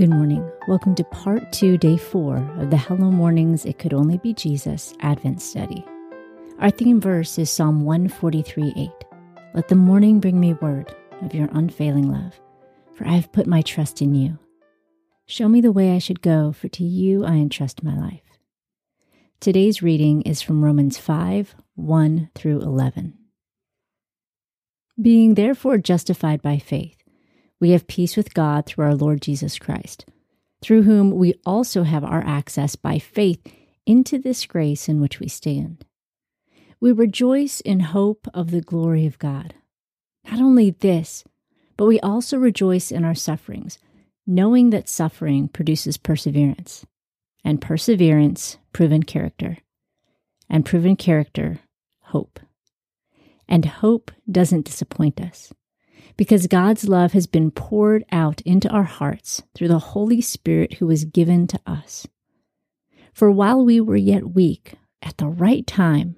Good morning. Welcome to part two, day four of the Hello Mornings It Could Only Be Jesus Advent Study. Our theme verse is Psalm 143 8. Let the morning bring me word of your unfailing love, for I have put my trust in you. Show me the way I should go, for to you I entrust my life. Today's reading is from Romans 5 1 through 11. Being therefore justified by faith, we have peace with God through our Lord Jesus Christ, through whom we also have our access by faith into this grace in which we stand. We rejoice in hope of the glory of God. Not only this, but we also rejoice in our sufferings, knowing that suffering produces perseverance, and perseverance, proven character, and proven character, hope. And hope doesn't disappoint us because God's love has been poured out into our hearts through the Holy Spirit who was given to us. For while we were yet weak, at the right time,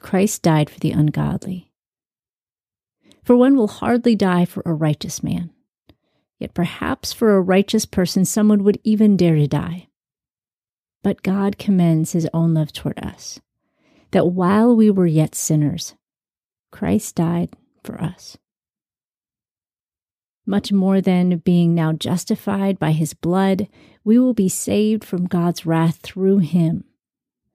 Christ died for the ungodly. For one will hardly die for a righteous man, yet perhaps for a righteous person someone would even dare to die. But God commends his own love toward us, that while we were yet sinners, Christ died for us much more than being now justified by his blood, we will be saved from God's wrath through him.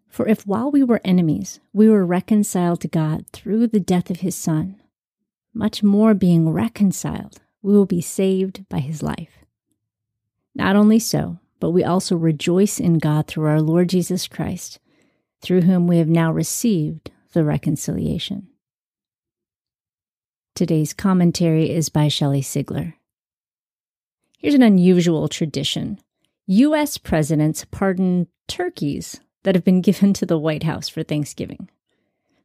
For if while we were enemies, we were reconciled to God through the death of his Son, much more being reconciled, we will be saved by his life. Not only so, but we also rejoice in God through our Lord Jesus Christ, through whom we have now received the reconciliation. Today's commentary is by Shelley Sigler. Here's an unusual tradition U.S. presidents pardon turkeys that have been given to the White House for Thanksgiving.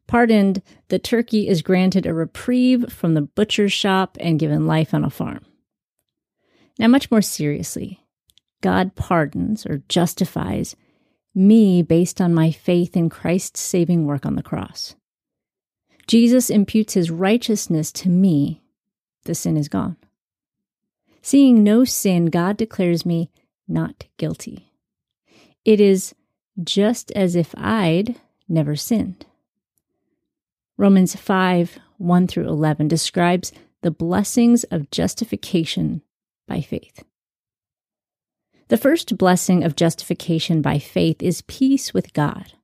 Pardoned, the turkey is granted a reprieve from the butcher's shop and given life on a farm. Now, much more seriously, God pardons or justifies me based on my faith in Christ's saving work on the cross. Jesus imputes his righteousness to me, the sin is gone. Seeing no sin, God declares me not guilty. It is just as if I'd never sinned. Romans 5 1 through 11 describes the blessings of justification by faith. The first blessing of justification by faith is peace with God.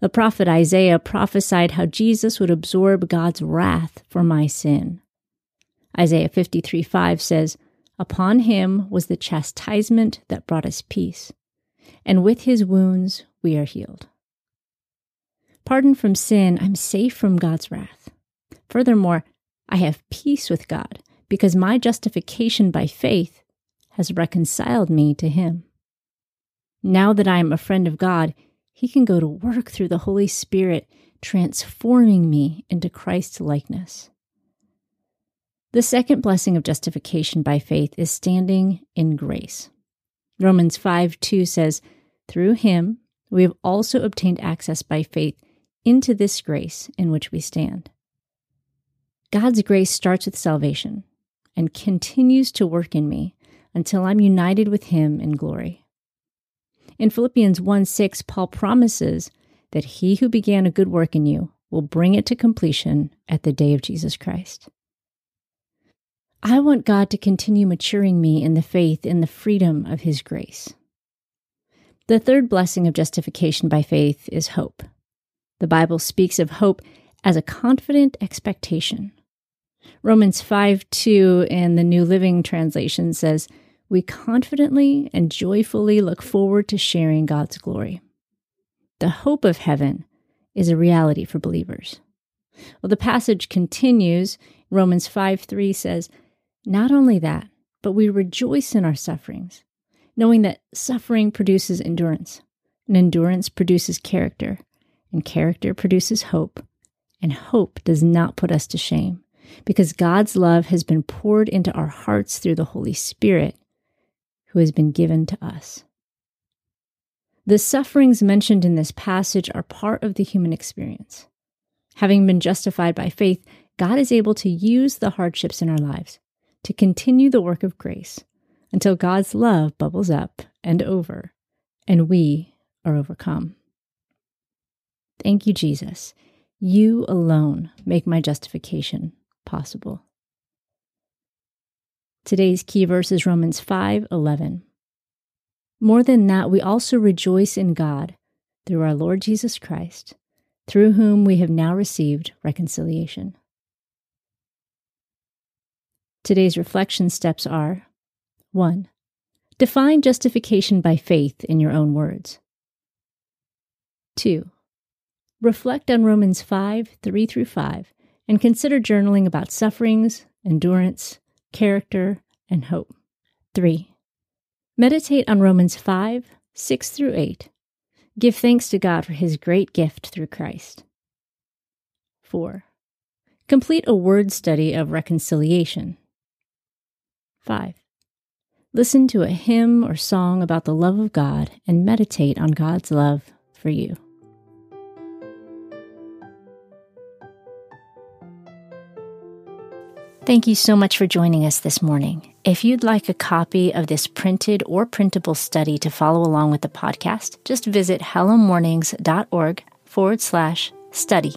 The prophet Isaiah prophesied how Jesus would absorb God's wrath for my sin. Isaiah 53 5 says, Upon him was the chastisement that brought us peace, and with his wounds we are healed. Pardon from sin, I'm safe from God's wrath. Furthermore, I have peace with God because my justification by faith has reconciled me to him. Now that I am a friend of God, he can go to work through the Holy Spirit, transforming me into Christ's likeness. The second blessing of justification by faith is standing in grace. Romans 5 2 says, Through him we have also obtained access by faith into this grace in which we stand. God's grace starts with salvation and continues to work in me until I'm united with him in glory. In Philippians 1 6, Paul promises that he who began a good work in you will bring it to completion at the day of Jesus Christ. I want God to continue maturing me in the faith in the freedom of his grace. The third blessing of justification by faith is hope. The Bible speaks of hope as a confident expectation. Romans 5 2 in the New Living Translation says, we confidently and joyfully look forward to sharing God's glory. The hope of heaven is a reality for believers. Well, the passage continues. Romans 5 3 says, Not only that, but we rejoice in our sufferings, knowing that suffering produces endurance, and endurance produces character, and character produces hope, and hope does not put us to shame, because God's love has been poured into our hearts through the Holy Spirit who has been given to us. The sufferings mentioned in this passage are part of the human experience. Having been justified by faith, God is able to use the hardships in our lives to continue the work of grace, until God's love bubbles up and over, and we are overcome. Thank you, Jesus. You alone make my justification possible. Today's key verse is Romans 5:11. More than that, we also rejoice in God through our Lord Jesus Christ, through whom we have now received reconciliation. Today's reflection steps are 1. Define justification by faith in your own words. 2. Reflect on Romans 5 3 through 5 and consider journaling about sufferings, endurance, character, and hope. 3. Meditate on Romans 5 6 through 8. Give thanks to God for his great gift through Christ. 4. Complete a word study of reconciliation. 5. Listen to a hymn or song about the love of God and meditate on God's love for you. Thank you so much for joining us this morning. If you'd like a copy of this printed or printable study to follow along with the podcast, just visit hellomornings.org forward slash study.